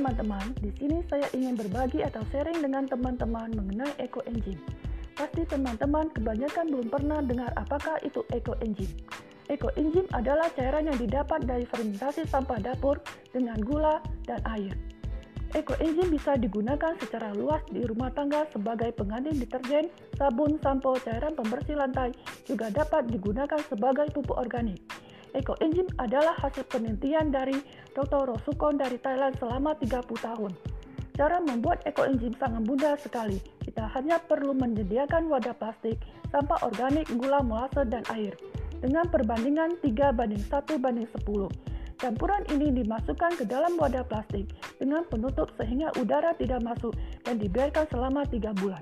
teman-teman, di sini saya ingin berbagi atau sharing dengan teman-teman mengenai eco engine. Pasti teman-teman kebanyakan belum pernah dengar apakah itu eco engine. Eco engine adalah cairan yang didapat dari fermentasi sampah dapur dengan gula dan air. Eco engine bisa digunakan secara luas di rumah tangga sebagai pengganti deterjen, sabun, sampo, cairan pembersih lantai, juga dapat digunakan sebagai pupuk organik. Eco Engine adalah hasil penelitian dari Dr. Rosukon dari Thailand selama 30 tahun. Cara membuat Eco Engine sangat mudah sekali. Kita hanya perlu menyediakan wadah plastik, sampah organik, gula, molase, dan air. Dengan perbandingan 3 banding 1 banding 10. Campuran ini dimasukkan ke dalam wadah plastik dengan penutup sehingga udara tidak masuk dan dibiarkan selama 3 bulan.